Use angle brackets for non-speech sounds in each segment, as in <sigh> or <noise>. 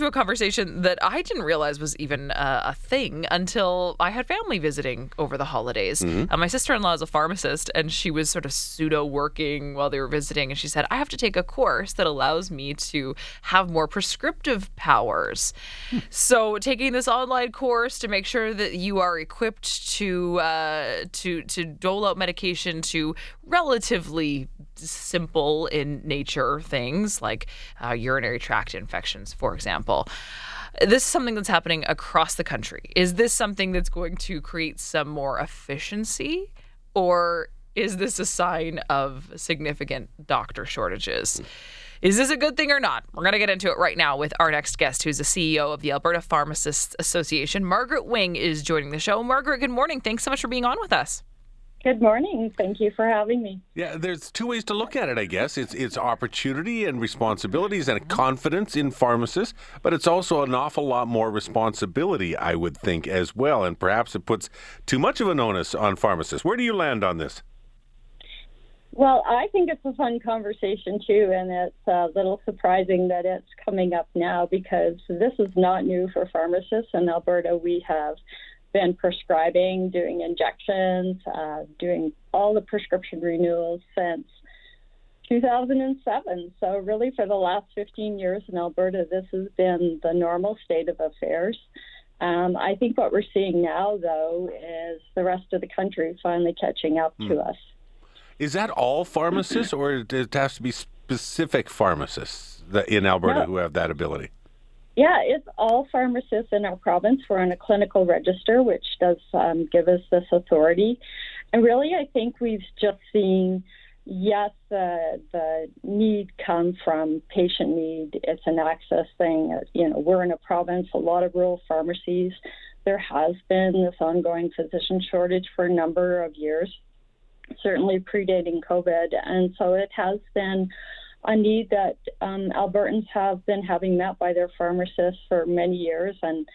into a conversation that I didn't realize was even uh, a thing until I had family visiting over the holidays. Mm-hmm. Uh, my sister in law is a pharmacist, and she was sort of pseudo working while they were visiting. And she said, I have to take a course that allows me to have more prescriptive powers. So, taking this online course to make sure that you are equipped to uh, to to dole out medication to relatively simple in nature things like uh, urinary tract infections, for example. This is something that's happening across the country. Is this something that's going to create some more efficiency, or is this a sign of significant doctor shortages? Is this a good thing or not? We're going to get into it right now with our next guest, who's the CEO of the Alberta Pharmacists Association. Margaret Wing is joining the show. Margaret, good morning. Thanks so much for being on with us. Good morning. Thank you for having me. Yeah, there's two ways to look at it, I guess. It's it's opportunity and responsibilities and confidence in pharmacists, but it's also an awful lot more responsibility, I would think, as well. And perhaps it puts too much of an onus on pharmacists. Where do you land on this? Well, I think it's a fun conversation too, and it's a little surprising that it's coming up now because this is not new for pharmacists in Alberta. We have been prescribing, doing injections, uh, doing all the prescription renewals since 2007. So, really, for the last 15 years in Alberta, this has been the normal state of affairs. Um, I think what we're seeing now, though, is the rest of the country finally catching up to us. Is that all pharmacists, or does it have to be specific pharmacists that in Alberta No. who have that ability? Yeah, it's all pharmacists in our province. We're on a clinical register, which does um, give us this authority. And really, I think we've just seen, yes, uh, the need come from patient need. It's an access thing. You know, we're in a province, a lot of rural pharmacies. There has been this ongoing physician shortage for a number of years, certainly predating COVID. And so it has been a need that um, Albertans have been having met by their pharmacists for many years, and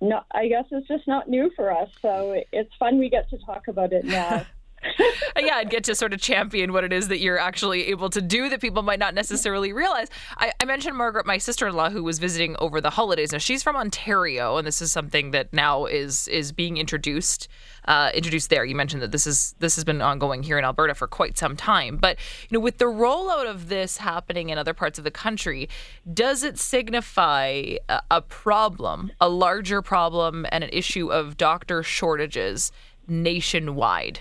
no, I guess it's just not new for us. So it's fun we get to talk about it now. <laughs> <laughs> Yeah, and get to sort of champion what it is that you're actually able to do that people might not necessarily realize. I, I mentioned Margaret, my sister-in-law, who was visiting over the holidays. Now she's from Ontario, and this is something that now is is being introduced uh, introduced there. You mentioned that this is this has been ongoing here in Alberta for quite some time, but you know, with the rollout of this happening in other parts of the country, does it signify a, a problem, a larger problem, and an issue of doctor shortages nationwide?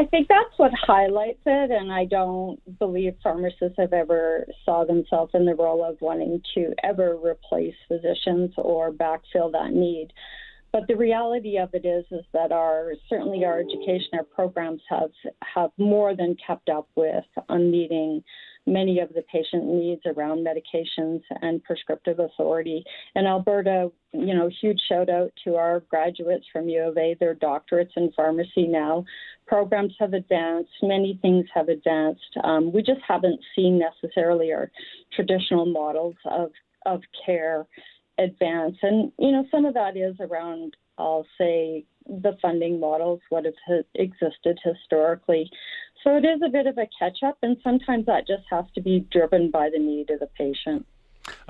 I think that's what highlights it, and I don't believe pharmacists have ever saw themselves in the role of wanting to ever replace physicians or backfill that need. But the reality of it is, is that our certainly our education, our programs have have more than kept up with on meeting many of the patient needs around medications and prescriptive authority. In Alberta, you know, huge shout out to our graduates from U of A, their doctorates in pharmacy now. Programs have advanced, many things have advanced. Um, we just haven't seen necessarily our traditional models of, of care advance. And, you know, some of that is around, I'll say, the funding models, what have existed historically. So it is a bit of a catch up, and sometimes that just has to be driven by the need of the patient.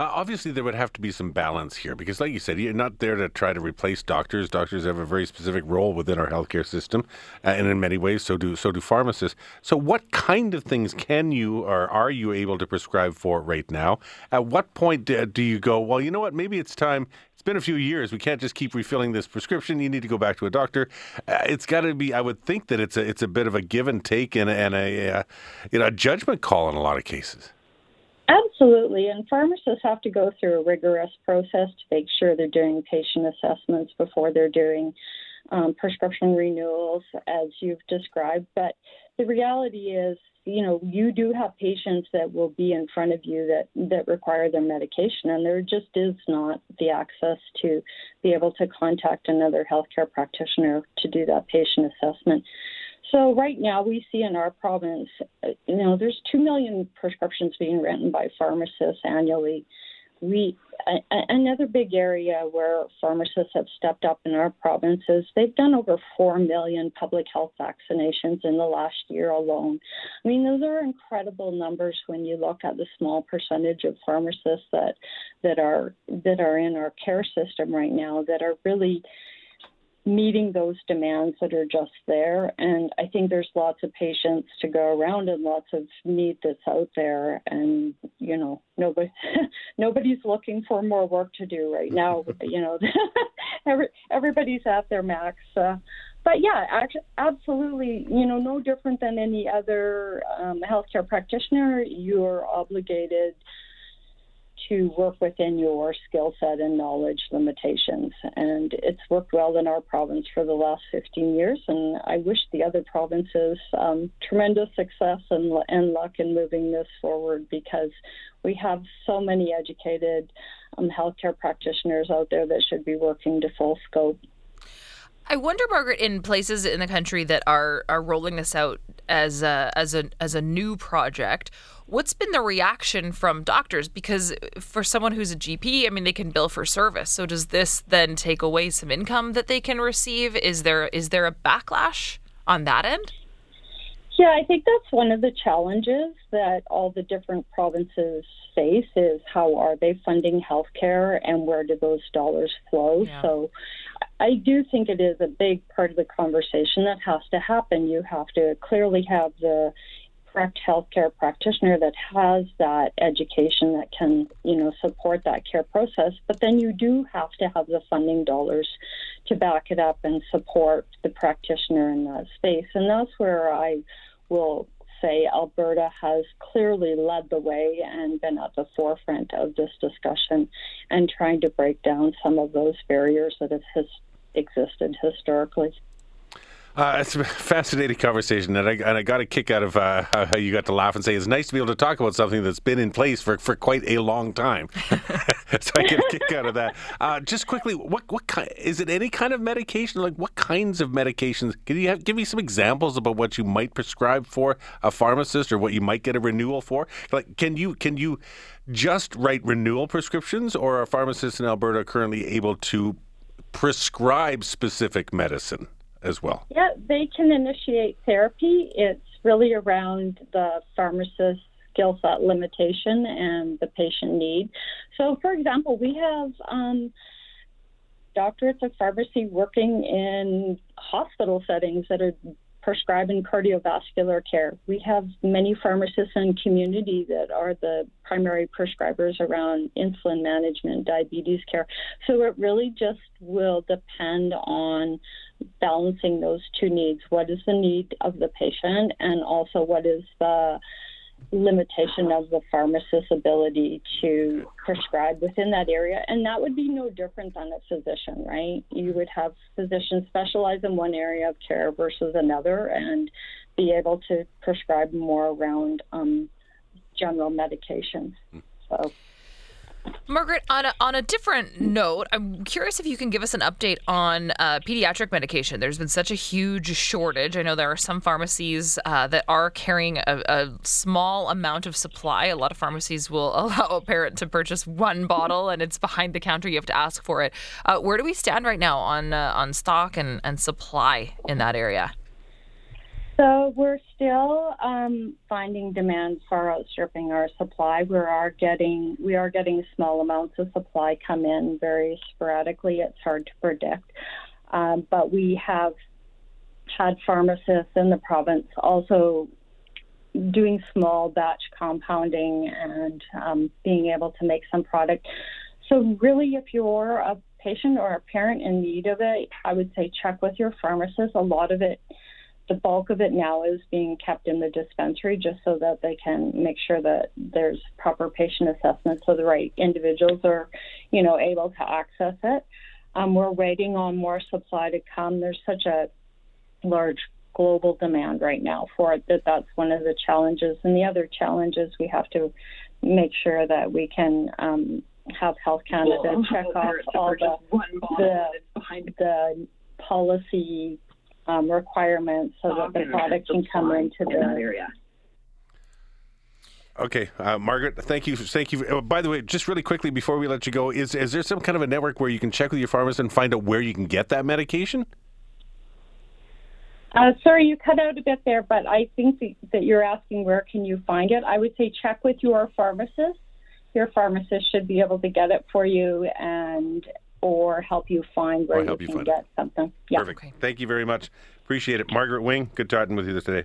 Uh, obviously, there would have to be some balance here because, like you said, you're not there to try to replace doctors. Doctors have a very specific role within our healthcare system, uh, and in many ways, so do so do pharmacists. So, what kind of things can you or are you able to prescribe for right now? At what point do, do you go? Well, you know what? Maybe it's time. It's been a few years. We can't just keep refilling this prescription. You need to go back to a doctor. Uh, it's got to be. I would think that it's a it's a bit of a give and take and, and a uh, you know a judgment call in a lot of cases. Absolutely, and pharmacists have to go through a rigorous process to make sure they're doing patient assessments before they're doing um, prescription renewals, as you've described. But the reality is, you know, you do have patients that will be in front of you that that require their medication, and there just is not the access to be able to contact another healthcare practitioner to do that patient assessment. So right now we see in our province, uh, you know, there's two million prescriptions being written by pharmacists annually. We a, another big area where pharmacists have stepped up in our province is they've done over 4 million public health vaccinations in the last year alone. I mean, those are incredible numbers when you look at the small percentage of pharmacists that that are that are in our care system right now that are really meeting those demands that are just there. And I think there's lots of patients to go around and lots of need that's out there. And you know, nobody <laughs> nobody's looking for more work to do right now. you know, <laughs> every, everybody's at their max. Uh, but yeah, actually, absolutely. You know, no different than any other um, healthcare practitioner. You're obligated to work within your skill set and knowledge limitations. And it's worked well in our province for the last 15 years. And I wish the other provinces um, tremendous success and, and luck in moving this forward because we have so many educated um, healthcare practitioners out there that should be working to full scope. I wonder, Margaret, in places in the country that are are rolling this out as a, as a as a new project, what's been the reaction from doctors? Because for someone who's a GP, I mean, they can bill for service. So does this then take away some income that they can receive? Is there is there a backlash on that end? Yeah, I think that's one of the challenges that all the different provinces face is how are they funding healthcare and where do those dollars flow? Yeah. So I do think it is a big part of the conversation that has to happen. You have to clearly have the correct healthcare practitioner that has that education that can, you know, support that care process. But then you do have to have the funding dollars to back it up and support the practitioner in that space. And that's where I will say Alberta has clearly led the way and been at the forefront of this discussion and trying to break down some of those barriers that have existed historically. Uh, it's a fascinating conversation, and I, and I got a kick out of uh, how you got to laugh and say it's nice to be able to talk about something that's been in place for, for quite a long time. <laughs> <laughs> so I get a kick out of that. Uh, just quickly, what what kind, is it? Any kind of medication? Like what kinds of medications? Can you have, give me some examples about what you might prescribe for a pharmacist, or what you might get a renewal for? Like, can you can you just write renewal prescriptions, or are pharmacists in Alberta currently able to prescribe specific medicine? as well? Yeah, they can initiate therapy. It's really around the pharmacist skill set limitation and the patient need. So, for example, we have um, doctorates of pharmacy working in hospital settings that are prescribing cardiovascular care. We have many pharmacists in community that are the primary prescribers around insulin management, diabetes care. So it really just will depend on balancing those two needs. What is the need of the patient and also what is the limitation of the pharmacist's ability to prescribe within that area. And that would be no different than a physician, right? You would have physicians specialize in one area of care versus another and be able to prescribe more around um, general medications. So. Margaret, on a, on a different note, I'm curious if you can give us an update on uh, pediatric medication. There's been such a huge shortage. I know there are some pharmacies uh, that are carrying a, a, small amount of supply. A lot of pharmacies will <laughs> allow a parent to purchase one bottle, and it's behind the counter. You have to ask for it. Uh, where do we stand right now on uh, on stock and, and supply in that area? So we're still um, finding demand far outstripping our supply. We are getting we are getting small amounts of supply come in very sporadically. It's hard to predict, um, but we have had pharmacists in the province also doing small batch compounding and um, being able to make some product. So really, if you're a patient or a parent in need of it, I would say check with your pharmacist. A lot of it the bulk of it now is being kept in the dispensary just so that they can make sure that there's proper patient assessment so the right individuals are, you know, able to access it. Um, we're waiting on more supply to come. There's such a large global demand right now for it that that's one of the challenges. And the other challenge is we have to make sure that we can um, have Health Canada well, check off all the, the, the policy um, requirements so that the product can come into the area. Okay, uh, Margaret, thank you, thank you. Uh, by the way, just really quickly before we let you go, is is there some kind of a network where you can check with your pharmacist and find out where you can get that medication? Uh, sorry, you cut out a bit there, but I think that you're asking where can you find it. I would say check with your pharmacist. Your pharmacist should be able to get it for you and or help you find where you can get it. something. Yeah. Perfect. Okay. Thank you very much. Appreciate it. Margaret Wing, good talking with you today.